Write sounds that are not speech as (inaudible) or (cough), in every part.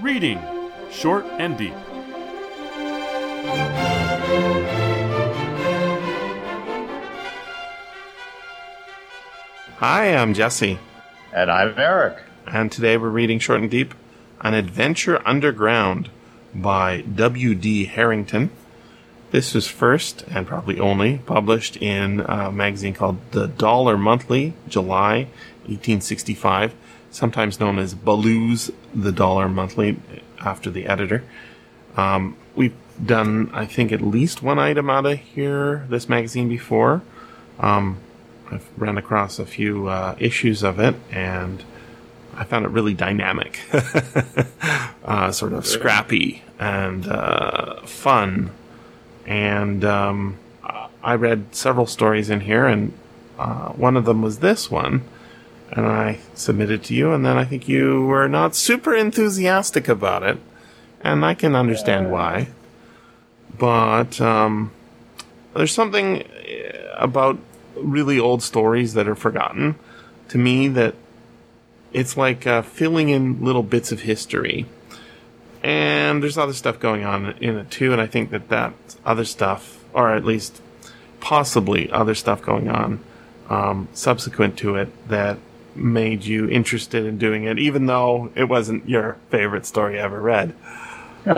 Reading Short and Deep. Hi, I'm Jesse, And I'm Eric. and today we're reading Short and Deep An Adventure Underground by W.D. Harrington. This was first, and probably only, published in a magazine called The Dollar Monthly, July 1865, sometimes known as Ballou's The Dollar Monthly, after the editor. Um, we've done, I think, at least one item out of here, this magazine before. Um, I've run across a few uh, issues of it, and I found it really dynamic, (laughs) uh, sort of scrappy and uh, fun. And um, I read several stories in here, and uh, one of them was this one, and I submitted to you, and then I think you were not super enthusiastic about it, and I can understand why. But um, there's something uh, about really old stories that are forgotten to me that it's like uh, filling in little bits of history. And there's other stuff going on in it too, and I think that that other stuff, or at least possibly other stuff going on um, subsequent to it, that made you interested in doing it, even though it wasn't your favorite story ever read. (laughs)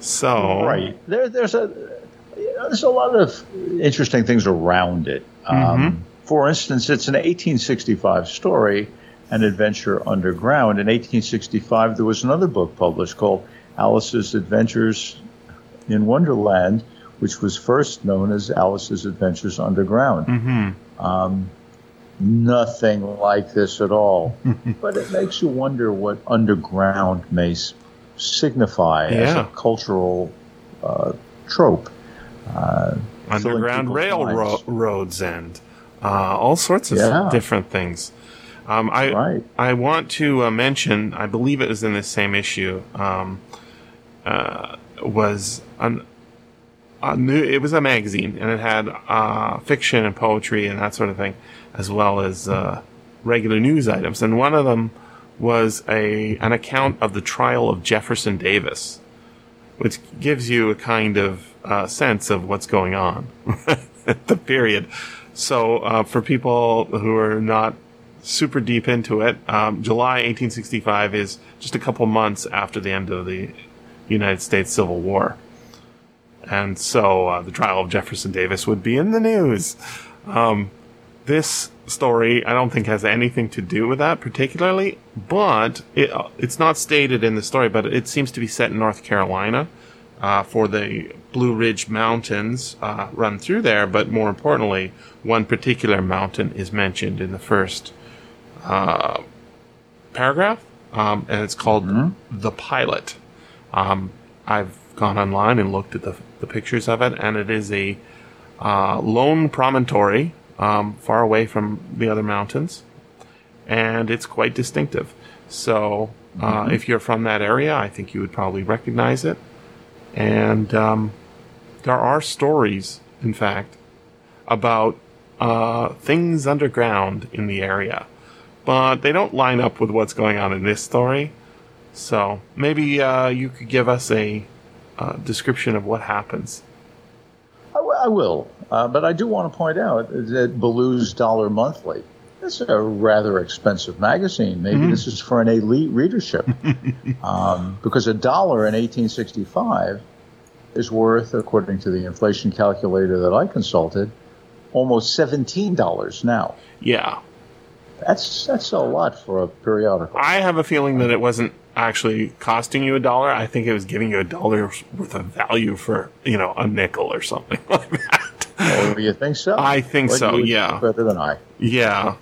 so, Right. There, there's a you know, there's a lot of interesting things around it. Um, For instance, it's an 1865 story, An Adventure Underground. In 1865, there was another book published called Alice's Adventures in Wonderland, which was first known as Alice's Adventures Underground. Um, nothing like this at all. (laughs) but it makes you wonder what underground may s- signify as a cultural uh, trope. Uh, underground railroads and uh, all sorts of Yeah. different things. Um, I Right. I want to uh, mention. I believe it was in this same issue. Um, uh, was an, a new. It was a magazine, and it had uh, fiction and poetry and that sort of thing, as well as uh, regular news items. And one of them was a an account of the trial of Jefferson Davis which gives you a kind of uh, sense of what's going on (laughs) at the period. So, uh, for people who are not super deep into it, um, July 1865 is just a couple months after the end of the United States Civil War. And so, uh, the trial of Jefferson Davis would be in the news. Um, this story, I don't think has anything to do with that particularly, but it, it's not stated in the story, but it seems to be set in North Carolina, uh, for the Blue Ridge Mountains, uh, run through there, but more importantly, one particular mountain is mentioned in the first, uh, paragraph, um, and it's called The Pilot. Um, I've gone online and looked at the, the pictures of it, and it is a, uh, lone promontory um, far away from the other mountains, and it's quite distinctive. So, uh, if you're from that area, I think you would probably recognize it. And um, there are stories, in fact, about uh, things underground in the area, but they don't line up with what's going on in this story. So maybe uh, you could give us a uh, description of what happens. I, w- I will, uh, but I do want to point out that Ballou's Dollar Monthly. It's a rather expensive magazine. Maybe this is for an elite readership, (laughs) um, because a dollar in 1865 is worth, according to the inflation calculator that I consulted, almost seventeen dollars now. Yeah, That's that's a lot for a periodical. I have a feeling that it wasn't actually costing you a dollar. I think it was giving you a dollar's worth of value for, you know, a nickel or something (laughs) like that. Oh, you think so? I think so, yeah. Better than I. Yeah.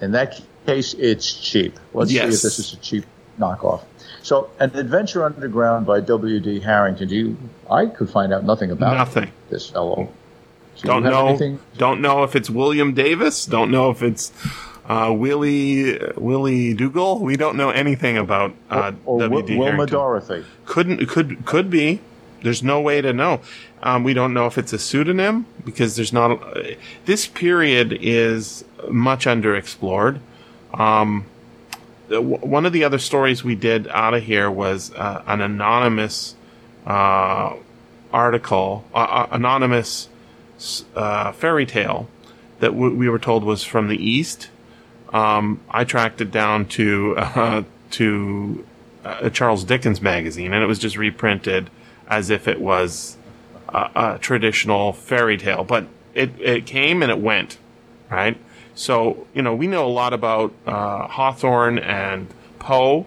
In that case, it's cheap. Let's see if this is a cheap knockoff. So, an Adventure Underground by W.D. Harrington. Do you? I could find out nothing about Nothing. this fellow. Do Don't know. anything? Don't know if it's William Davis. Don't know if it's uh, Willie Willie Dougal. We don't know anything about uh, Or W.D. Wilma Harrington. Dorothy? Couldn't could could be. There's no way to know. Um, we don't know if it's a pseudonym because there's not. Uh, this period is much underexplored. Um, one of the other stories we did out of here was uh, an anonymous uh, article, uh, uh anonymous uh, fairy tale that w- we were told was from the east. Um, I tracked it down to (laughs) uh, to a Charles Dickens magazine, and it was just reprinted as if it was a, a traditional fairy tale. But it it came and it went, right? So, you know, we know a lot about uh, Hawthorne and Poe,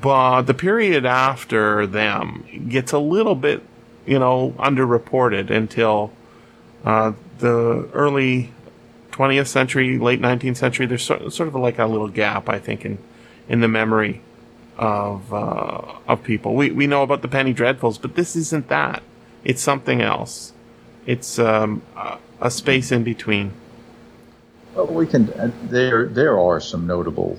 but the period after them gets a little bit, you know, underreported until uh, the early 20th century, late 19th century. There's sort, sort of like a little gap, I think, in in the memory of uh, of people. We we know about the Penny Dreadfuls, but this isn't that. It's something else. It's um, a, a space in between. Well, we can. Uh, there, there are some notable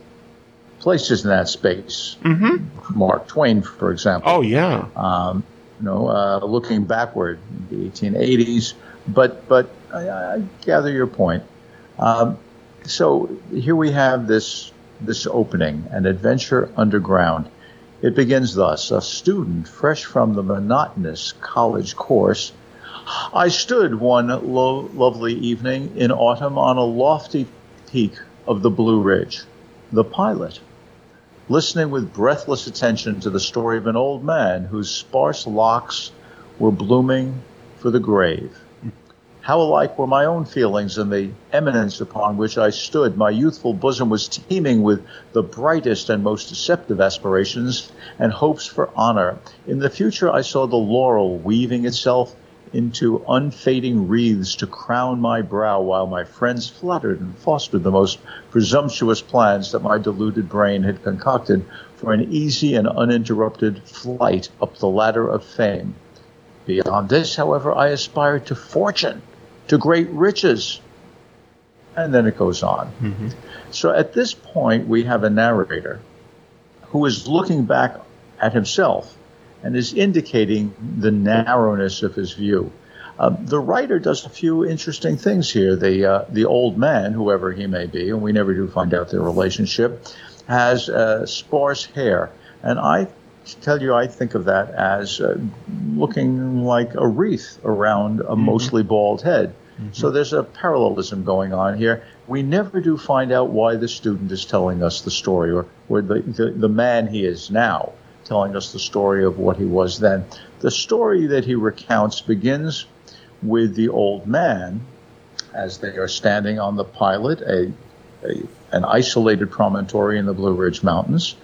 places in that space. Mm-hmm. Mark Twain, for example. Oh yeah. Um, you know, uh, looking backward, in the 1880s. But, but I, I gather your point. Um, so here we have this this opening, an adventure underground. It begins thus: a student fresh from the monotonous college course I stood one lo- lovely evening in autumn on a lofty peak of the Blue Ridge, the pilot, listening with breathless attention to the story of an old man whose sparse locks were blooming for the grave. How alike were my own feelings in the eminence upon which I stood. My youthful bosom was teeming with the brightest and most deceptive aspirations and hopes for honor. In the future, I saw the laurel weaving itself into unfading wreaths to crown my brow while my friends fluttered and fostered the most presumptuous plans that my deluded brain had concocted for an easy and uninterrupted flight up the ladder of fame. Beyond this, however, I aspired to fortune, to great riches. And then it goes on. Mm-hmm. So at this point, we have a narrator who is looking back at himself and is indicating the narrowness of his view. Uh, the writer does a few interesting things here. The uh, the old man, whoever he may be, and we never do find out their relationship, has uh, sparse hair, and I tell you, I think of that as uh, looking like a wreath around a mm-hmm. mostly bald head. Mm-hmm. So there's a parallelism going on here. We never do find out why the student is telling us the story or, or the, the, the man he is now telling us the story of what he was then. The story that he recounts begins with the old man as they are standing on the pilot, a, a, an isolated promontory in the Blue Ridge Mountains,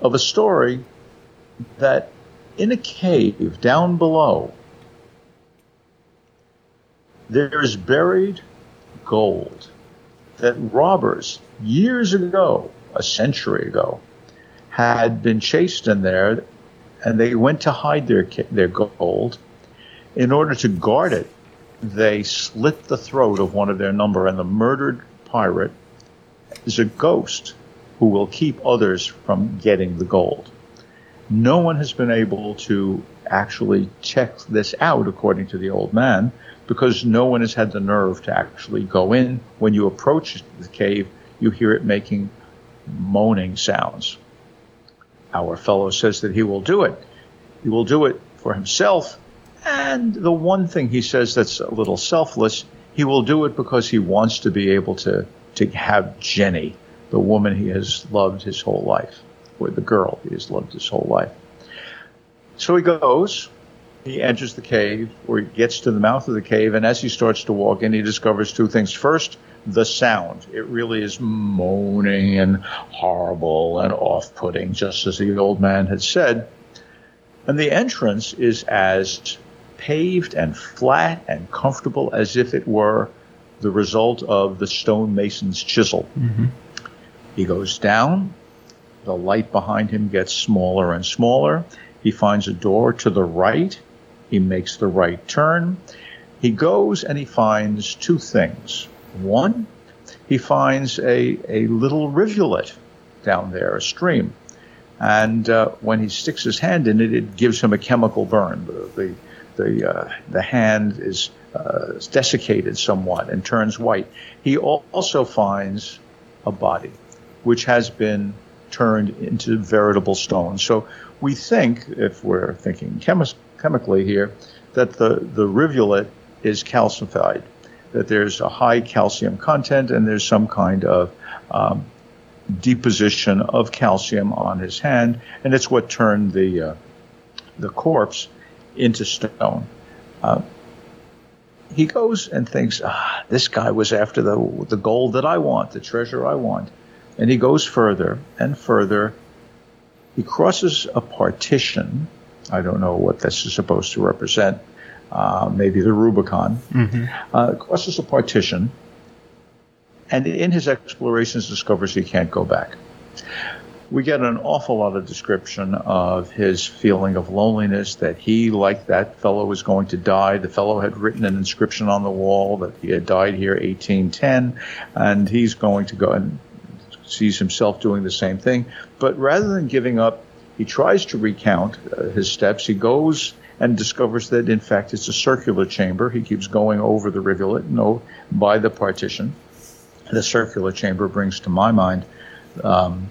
of a story that in a cave down below, there is buried gold that robbers years ago, a century ago, had been chased in there, and they went to hide their their gold. In order to guard it, they slit the throat of one of their number, and the murdered pirate is a ghost who will keep others from getting the gold. No one has been able to actually check this out, according to the old man, because no one has had the nerve to actually go in. When you approach the cave, you hear it making moaning sounds. Our fellow says that he will do it. He will do it for himself. And the one thing he says that's a little selfless, he will do it because he wants to be able to, to have Jenny, the woman he has loved his whole life, or the girl he has loved his whole life. So he goes, he enters the cave, or he gets to the mouth of the cave, and as he starts to walk in, he discovers two things. First, the sound. It really is moaning and horrible and off putting, just as the old man had said. And the entrance is as paved and flat and comfortable as if it were the result of the stonemason's chisel. Mm-hmm. He goes down. The light behind him gets smaller and smaller. He finds a door to the right. He makes the right turn. He goes and he finds two things. One, he finds a, a little rivulet down there, a stream. And uh, when he sticks his hand in it, it gives him a chemical burn. The, the, the, uh, the hand is uh, desiccated somewhat and turns white. He also finds a body which has been turned into veritable stone. So we think, if we're thinking chemi- chemically here, that the, the rivulet is calcified, that there's a high calcium content and there's some kind of um, deposition of calcium on his hand, and it's what turned the uh, the corpse into stone. Uh, he goes and thinks, ah, this guy was after the the gold that I want, the treasure I want, and he goes further and further. He crosses a partition. I don't know what this is supposed to represent. Uh, maybe the Rubicon. Mm-hmm. Uh, crosses a partition, and in his explorations discovers he can't go back we get an awful lot of description of his feeling of loneliness, that he, like that fellow, was going to die. The fellow had written an inscription on the wall that he had died here 1810, and he's going to go and sees himself doing the same thing. But rather than giving up, he tries to recount uh, his steps. He goes and discovers that, in fact, it's a circular chamber. He keeps going over the rivulet, no, by the partition. The circular chamber brings to my mind um,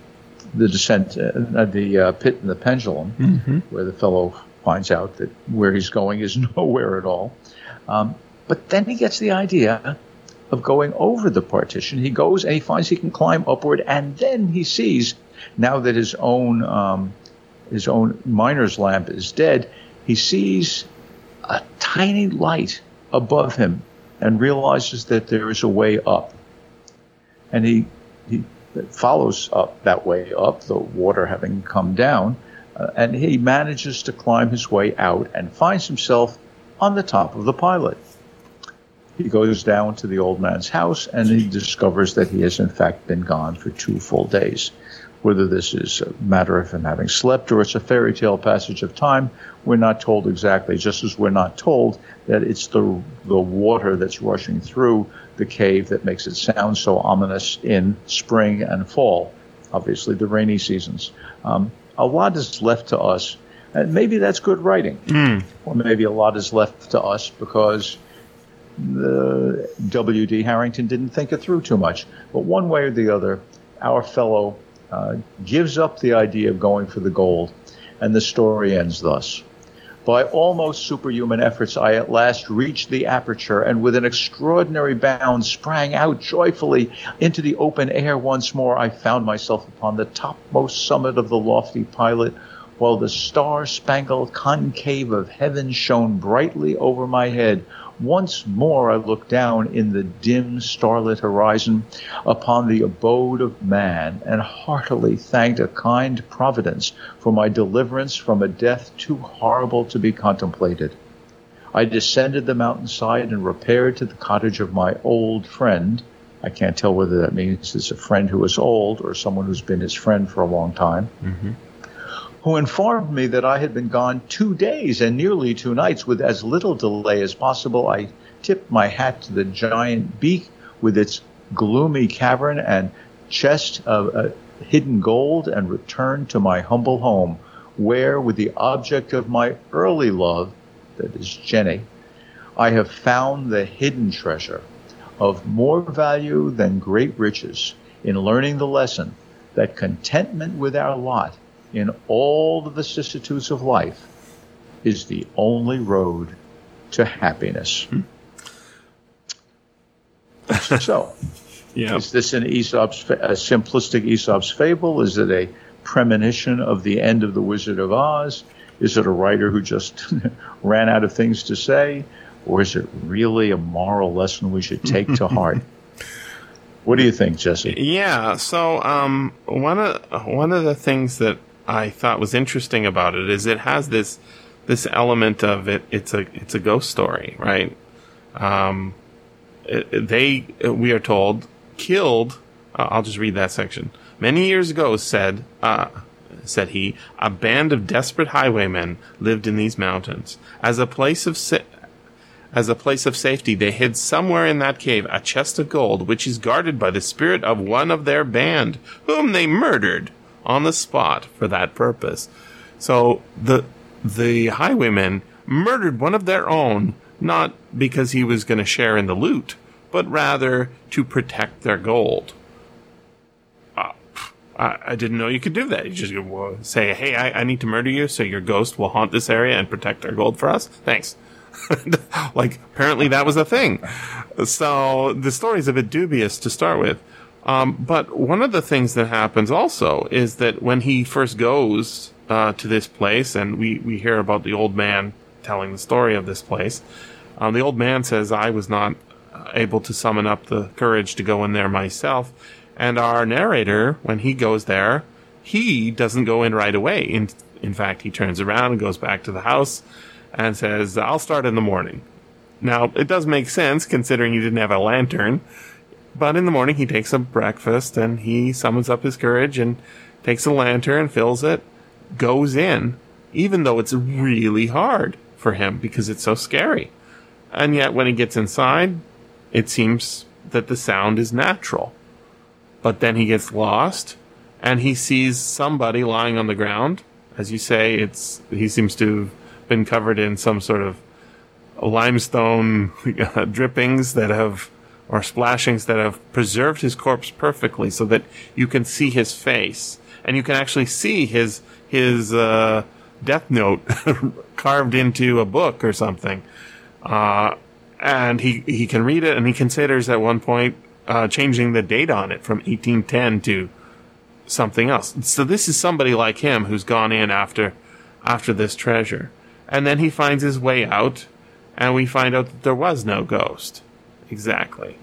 the descent, uh, the uh, pit and the pendulum, mm-hmm. where the fellow finds out that where he's going is (laughs) nowhere at all. Um, but then he gets the idea of going over the partition. He goes and he finds he can climb upward, and then he sees now that his own um, his own miner's lamp is dead. He sees a tiny light above him and realizes that there is a way up. And he he follows up that way up, the water having come down, uh, and he manages to climb his way out and finds himself on the top of the pilot. He goes down to the old man's house and he discovers that he has in fact been gone for two full days. Whether this is a matter of him having slept or it's a fairy tale passage of time, we're not told exactly, just as we're not told that it's the, the water that's rushing through the cave that makes it sound so ominous in spring and fall, obviously the rainy seasons. Um, a lot is left to us, and maybe that's good writing, mm. or maybe a lot is left to us because the W.D. Harrington didn't think it through too much. But one way or the other, our fellow uh, gives up the idea of going for the gold, and the story ends thus. By almost superhuman efforts, I at last reached the aperture and with an extraordinary bound sprang out joyfully into the open air once more. I found myself upon the topmost summit of the lofty pilot, while the star spangled concave of heaven shone brightly over my head. Once more I looked down in the dim starlit horizon upon the abode of man and heartily thanked a kind providence for my deliverance from a death too horrible to be contemplated. I descended the mountainside and repaired to the cottage of my old friend. I can't tell whether that means it's a friend who is old or someone who's been his friend for a long time. Mm-hmm who informed me that I had been gone two days and nearly two nights with as little delay as possible. I tipped my hat to the giant beak with its gloomy cavern and chest of uh, hidden gold and returned to my humble home, where, with the object of my early love, that is Jenny, I have found the hidden treasure of more value than great riches in learning the lesson that contentment with our lot in all the vicissitudes of life is the only road to happiness. Hmm. so, (laughs) yeah. is this an Aesop's a simplistic Aesop's fable? Is it a premonition of the end of the Wizard of Oz? Is it a writer who just (laughs) ran out of things to say, or is it really a moral lesson we should take to (laughs) heart? What do you think, Jesse? Yeah. So, um, one of one of the things that I thought was interesting about it is it has this this element of it. It's a it's a ghost story, right? Um, it, they we are told killed. Uh, I'll just read that section. Many years ago, said uh, said he, a band of desperate highwaymen lived in these mountains. As a place of as a place of safety, they hid somewhere in that cave a chest of gold, which is guarded by the spirit of one of their band, whom they murdered on the spot for that purpose. So the the highwaymen murdered one of their own, not because he was going to share in the loot, but rather to protect their gold. Uh, I, I didn't know you could do that. You just say, hey, I, I need to murder you so your ghost will haunt this area and protect our gold for us. Thanks. (laughs) like, apparently that was a thing. So the story's a bit dubious to start with. Um, but one of the things that happens also is that when he first goes uh, to this place, and we, we hear about the old man telling the story of this place, um, the old man says, I was not able to summon up the courage to go in there myself. And our narrator, when he goes there, he doesn't go in right away. In, in fact, he turns around and goes back to the house and says, I'll start in the morning. Now, it does make sense considering he didn't have a lantern. But in the morning, he takes a breakfast and he summons up his courage and takes a lantern, and fills it, goes in, even though it's really hard for him because it's so scary. And yet, when he gets inside, it seems that the sound is natural. But then he gets lost and he sees somebody lying on the ground. As you say, it's he seems to have been covered in some sort of limestone (laughs) drippings that have or splashings that have preserved his corpse perfectly so that you can see his face and you can actually see his his uh, death note (laughs) carved into a book or something. Uh, and he, he can read it and he considers at one point uh, changing the date on it from 1810 to something else. So this is somebody like him who's gone in after after this treasure. And then he finds his way out and we find out that there was no ghost. Exactly.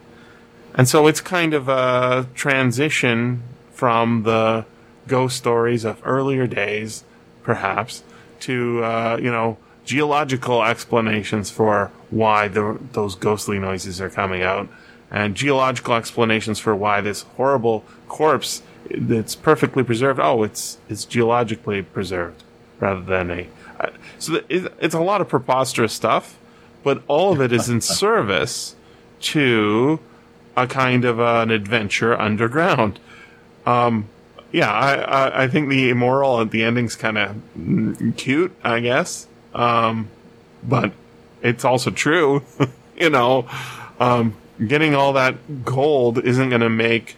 And so it's kind of a transition from the ghost stories of earlier days, perhaps, to, uh, you know, geological explanations for why the, those ghostly noises are coming out, and geological explanations for why this horrible corpse that's perfectly preserved. Oh, it's it's geologically preserved rather than a. Uh, so it's a lot of preposterous stuff, but all of it is in (laughs) service to a kind of an adventure underground. Um, yeah, I, I, I think the immoral at the ending's kind of cute, I guess. Um, but it's also true, (laughs) you know, um, getting all that gold isn't going to make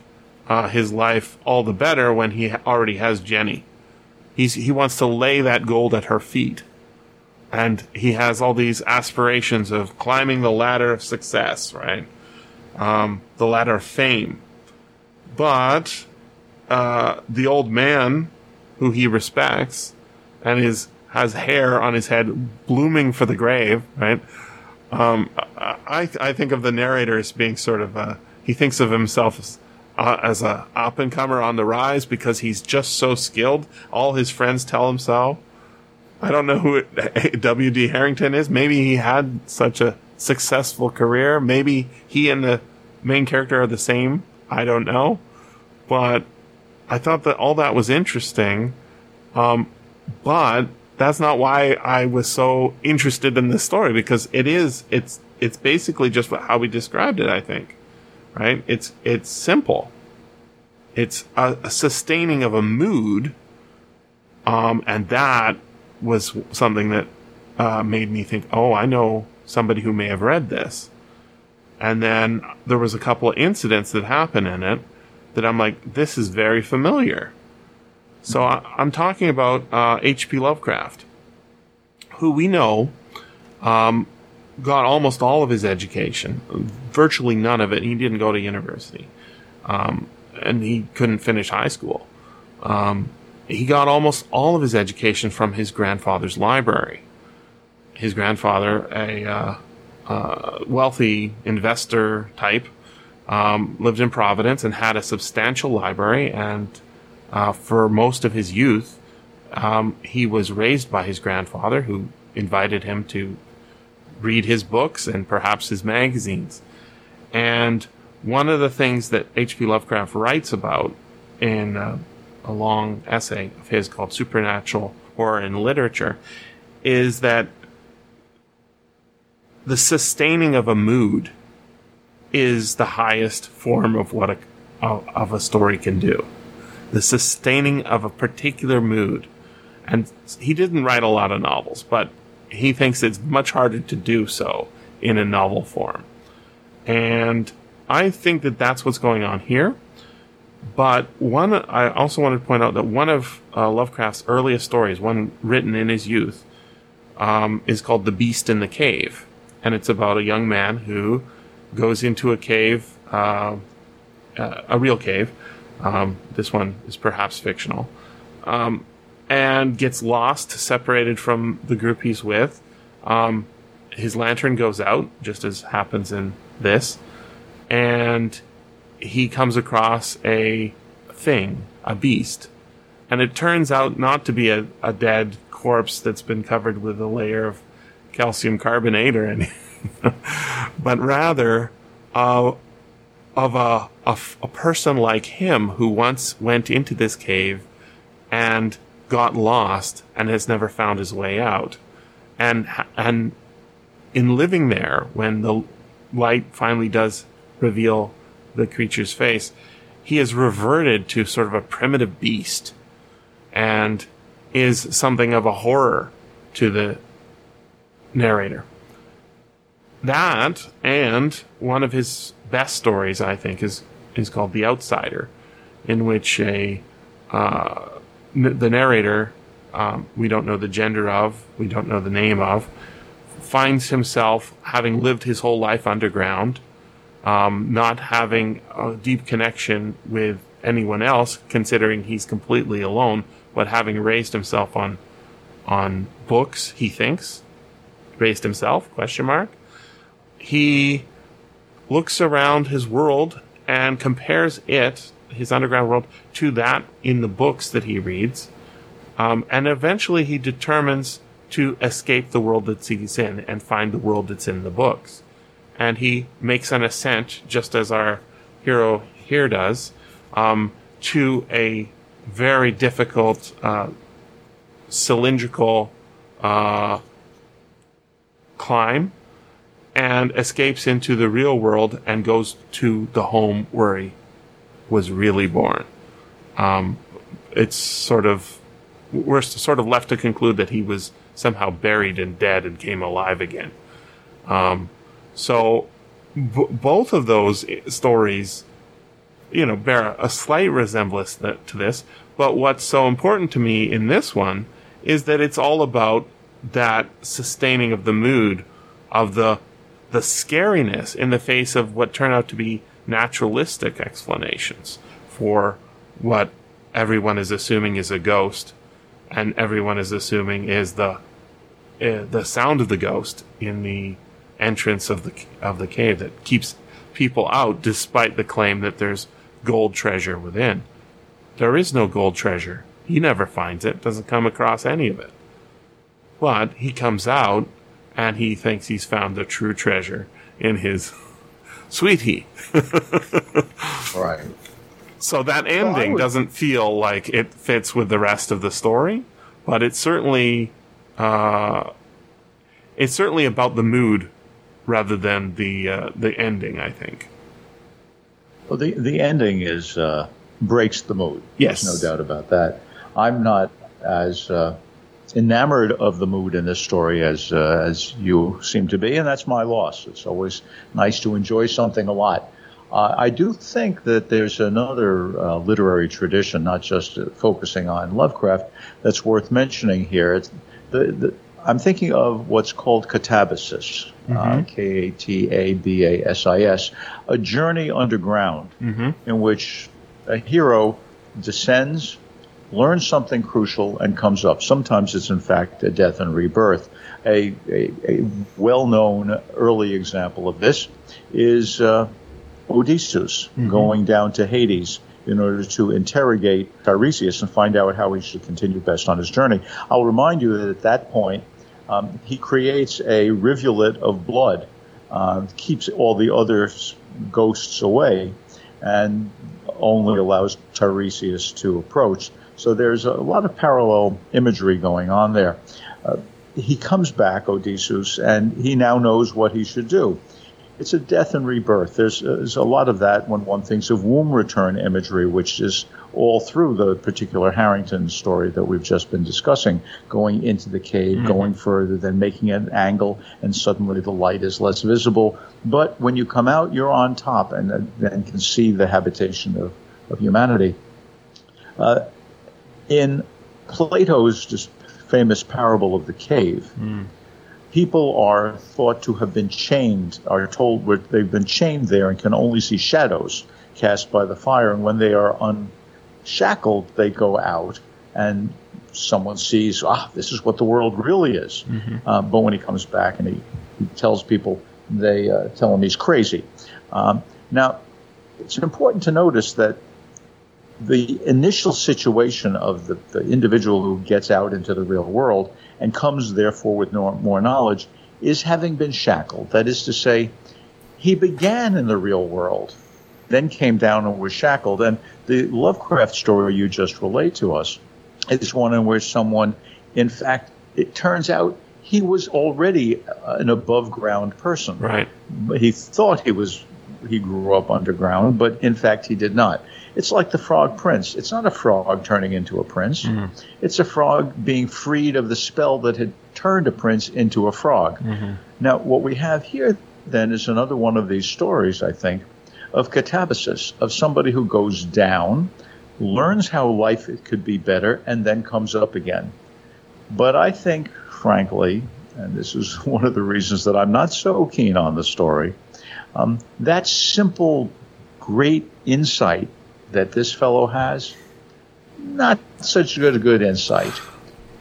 uh, his life all the better when he already has Jenny. He's, he wants to lay that gold at her feet. And he has all these aspirations of climbing the ladder of success, right? Um, the ladder of fame. But uh, the old man, who he respects, and is has hair on his head blooming for the grave, right? Um, I, I think of the narrator as being sort of, a, he thinks of himself as, uh, as a up and comer on the rise because he's just so skilled. All his friends tell him so. I don't know who (laughs) W.D. Harrington is. Maybe he had such a successful career. Maybe he and the main character are the same. I don't know. But I thought that all that was interesting. Um, but that's not why I was so interested in this story because it is it's it's basically just how we described it. I think, right? It's it's simple. It's a, a sustaining of a mood, um, and that was something that uh, made me think, oh, I know somebody who may have read this. And then there was a couple of incidents that happen in it that I'm like, this is very familiar. So I, am talking about H.P. Uh, Lovecraft, who we know um, got almost all of his education, virtually none of it. He didn't go to university, um, and he couldn't finish high school. Um, he got almost all of his education from his grandfather's library. His grandfather, a uh, uh, wealthy investor type, um, lived in Providence and had a substantial library and uh, for most of his youth, um, he was raised by his grandfather, who invited him to read his books and perhaps his magazines. And one of the things that H.P. Lovecraft writes about in uh, a long essay of his called Supernatural Horror in Literature is that the sustaining of a mood is the highest form of what a, of a story can do the sustaining of a particular mood. And he didn't write a lot of novels, but he thinks it's much harder to do so in a novel form. And I think that that's what's going on here. but one, I also wanted to point out that one of uh, Lovecraft's earliest stories, one written in his youth, um, is called "The Beast in the Cave," and it's about a young man who goes into a cave, uh, a real cave. Um, this one is perhaps fictional, um, and gets lost, separated from the group he's with. Um, his lantern goes out, just as happens in this, and he comes across a thing, a beast. And it turns out not to be a, a dead corpse that's been covered with a layer of calcium carbonate or anything, (laughs) but rather uh, of a, a, a person like him who once went into this cave and got lost and has never found his way out. And, and in living there, when the light finally does reveal the creature's face, he is reverted to sort of a primitive beast and is something of a horror to the narrator. That and one of his best stories, I think, is is called The Outsider, in which a uh, n- the narrator um, we don't know the gender of, we don't know the name of, finds himself having lived his whole life underground um, not having a deep connection with anyone else, considering he's completely alone, but having raised himself on on books, he thinks raised himself question mark. He looks around his world and compares it his underground world to that in the books that he reads um, and eventually he determines to escape the world that he's in and find the world that's in the books. And he makes an ascent, just as our hero here does, um, to a very difficult uh, cylindrical uh, climb and escapes into the real world and goes to the home where he was really born. Um, it's sort of we're sort of left to conclude that he was somehow buried and dead and came alive again. Um, so b- both of those stories, you know, bear a slight resemblance to this. But what's so important to me in this one is that it's all about that sustaining of the mood of the the scariness in the face of what turn out to be naturalistic explanations for what everyone is assuming is a ghost and everyone is assuming is the uh, the sound of the ghost in the entrance of the of the cave that keeps people out despite the claim that there's gold treasure within. There is no gold treasure. He never finds it, doesn't come across any of it. But he comes out and he thinks he's found the true treasure in his (laughs) sweetie. (laughs) right. So that ending well, would... doesn't feel like it fits with the rest of the story, but it's certainly uh, it's certainly about the mood rather than the uh, the ending. I think. Well, the the ending is uh, breaks the mood. Yes, There's no doubt about that. I'm not as uh, enamored of the mood in this story as uh, as you seem to be, and that's my loss. It's always nice to enjoy something a lot. Uh, I do think that there's another uh, literary tradition, not just focusing on Lovecraft, that's worth mentioning here. It's the, the I'm thinking of what's called katabasis, uh, mm-hmm. K A T A B A S I S, a journey underground mm-hmm. in which a hero descends, learns something crucial, and comes up. Sometimes it's, in fact, a death and rebirth. A, a, a well known early example of this is uh, Odysseus mm-hmm. going down to Hades in order to interrogate Tiresias and find out how he should continue best on his journey. I'll remind you that at that point, um, he creates a rivulet of blood, uh, keeps all the other ghosts away, and only allows Tiresias to approach. So there's a lot of parallel imagery going on there. Uh, he comes back, Odysseus, and he now knows what he should do it's a death and rebirth. There's, uh, there's a lot of that when one thinks of womb return imagery, which is all through the particular Harrington story that we've just been discussing, going into the cave, mm-hmm. going further, then making an angle, and suddenly the light is less visible. But when you come out, you're on top and then can see the habitation of of humanity. Uh, in Plato's just famous parable of the cave, people are thought to have been chained, are told where they've been chained there and can only see shadows cast by the fire. And when they are unshackled, they go out and someone sees, ah, this is what the world really is. Uh, but when he comes back and he, he tells people, they uh, tell him he's crazy. Um, now, it's important to notice that the initial situation of the, the individual who gets out into the real world and comes, therefore, with no, more knowledge is having been shackled. That is to say, he began in the real world, then came down and was shackled. And the Lovecraft story you just relayed to us is one in which someone, in fact, it turns out he was already an above ground person. Right. He thought he was he grew up underground, but in fact he did not. It's like the frog prince. It's not a frog turning into a prince. It's a frog being freed of the spell that had turned a prince into a frog. Now, what we have here then is another one of these stories, I think, of catabasis, of somebody who goes down, learns how life could be better, and then comes up again. But I think, frankly, and this is (laughs) one of the reasons that I'm not so keen on the story, um, that simple, great insight that this fellow has, not such good, good insight.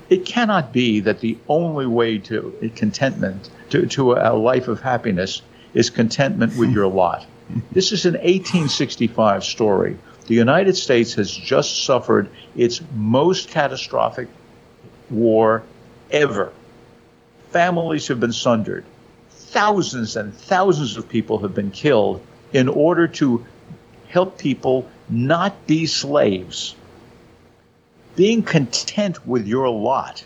It cannot be that the only way to contentment, to, to a life of happiness, is contentment with your lot. This is an 1865 story. The United States has just suffered its most catastrophic war ever. Families have been sundered. Thousands and thousands of people have been killed in order to help people not be slaves. Being content with your lot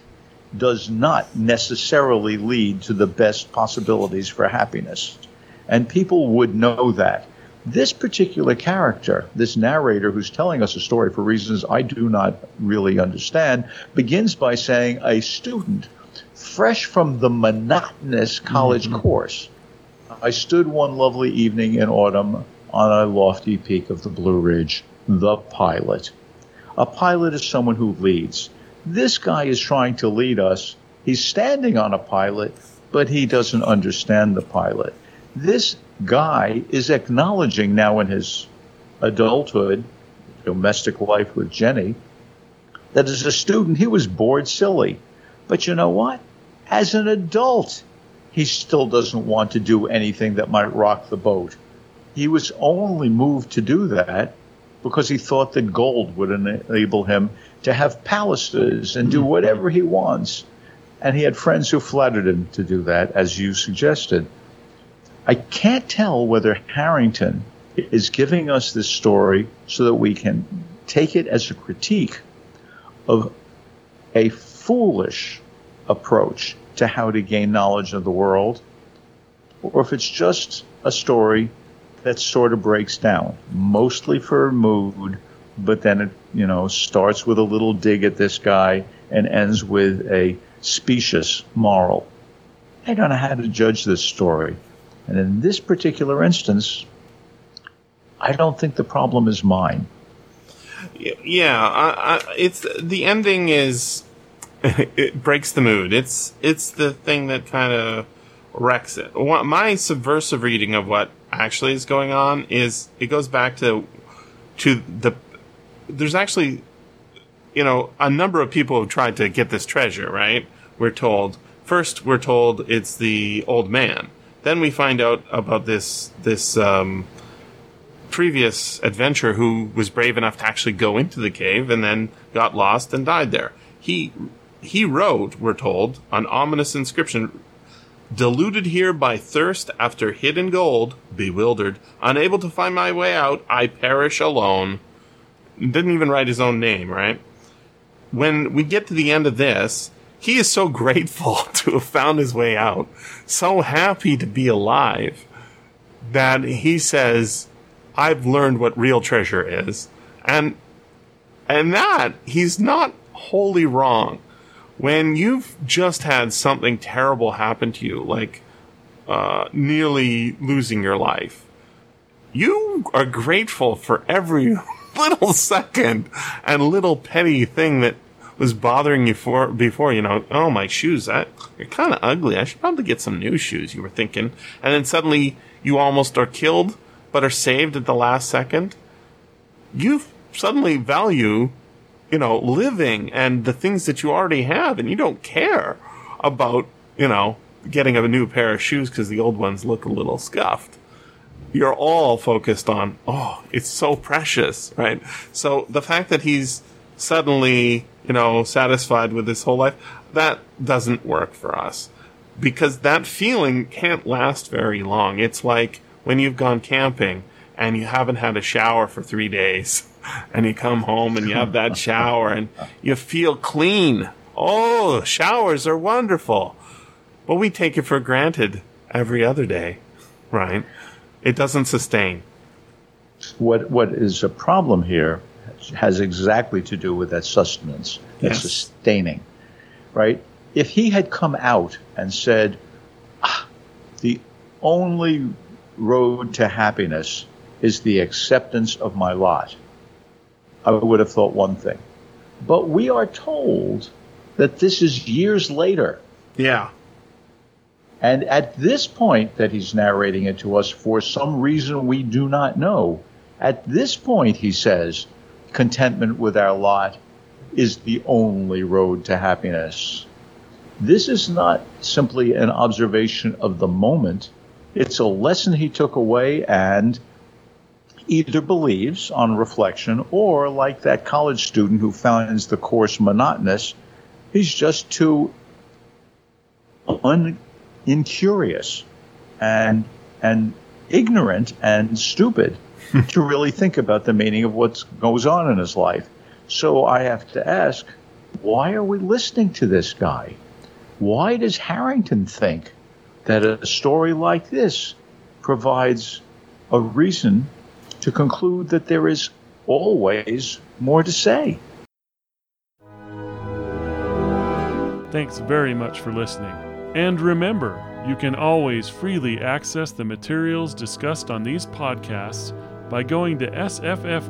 does not necessarily lead to the best possibilities for happiness. And people would know that. This particular character, this narrator who's telling us a story for reasons I do not really understand, begins by saying a student fresh from the monotonous college mm-hmm. course. I stood one lovely evening in autumn on a lofty peak of the Blue Ridge, the pilot. A pilot is someone who leads. This guy is trying to lead us. He's standing on a pilot, but he doesn't understand the pilot. This guy is acknowledging now in his adulthood, domestic life with Jenny, that as a student he was bored silly. But you know what? As an adult, he still doesn't want to do anything that might rock the boat. He was only moved to do that because he thought that gold would enable him to have palaces and do mm-hmm. whatever he wants. And he had friends who flattered him to do that, as you suggested. I can't tell whether Harrington is giving us this story so that we can take it as a critique of a foolish approach to how to gain knowledge of the world, or if it's just a story that sort of breaks down, mostly for mood, but then it, you know, starts with a little dig at this guy and ends with a specious moral. I don't know how to judge this story. And in this particular instance, I don't think the problem is mine. Yeah, I, I, it's the ending is (laughs) it breaks the mood. It's it's the thing that kind of wrecks it. My subversive reading of what actually is going on is it goes back to to the there's actually you know a number of people have tried to get this treasure. Right? We're told first we're told it's the old man. Then we find out about this this um, previous adventurer who was brave enough to actually go into the cave and then got lost and died there. He he wrote, we're told, an ominous inscription deluded here by thirst after hidden gold, bewildered, unable to find my way out, I perish alone. Didn't even write his own name, right? When we get to the end of this, he is so (laughs) grateful to have found his way out, so happy to be alive, that he says, I've learned what real treasure is. And and that he's not wholly wrong. When you've just had something terrible happen to you, like uh, nearly losing your life, you are grateful for every (laughs) little second and little petty thing that was bothering you for before, you know, oh my shoes, that they're kind of ugly. I should probably get some new shoes. You were thinking, and then suddenly you almost are killed, but are saved at the last second. You suddenly value, you know, living and the things that you already have, and you don't care about, you know, getting a new pair of shoes because the old ones look a little scuffed you're all focused on, oh, it's so precious, right? So the fact that he's suddenly, you know, satisfied with his whole life, that doesn't work for us. Because that feeling can't last very long. It's like when you've gone camping and you haven't had a shower for three days (laughs) (laughs) and you come home and you have that shower and you feel clean. Oh, showers are wonderful. But we take it for granted every other day, right? It doesn't sustain. What what is a problem here has exactly to do with that sustenance, that Yes. sustaining, right? If he had come out and said, ah, "The only road to happiness is the acceptance of my lot," I would have thought one thing. But we are told that this is years later. Yeah. And at this point that he's narrating it to us, for some reason we do not know, at this point he says, contentment with our lot is the only road to happiness. This is not simply an observation of the moment. It's a lesson he took away and either believes on reflection or like that college student who finds the course monotonous, he's just too un incurious and and ignorant and stupid (laughs) to really think about the meaning of what goes on in his life. So I have to ask, why are we listening to this guy? Why does Harrington think that a story like this provides a reason to conclude that there is always more to say? Thanks very much for listening. And remember, you can always freely access the materials discussed on these podcasts by going to sffaudio.com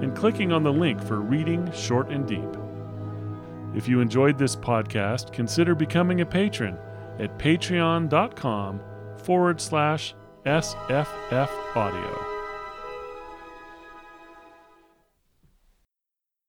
and clicking on the link for Reading Short and Deep. If you enjoyed this podcast, consider becoming a patron at patreon.com forward slash SFF Audio.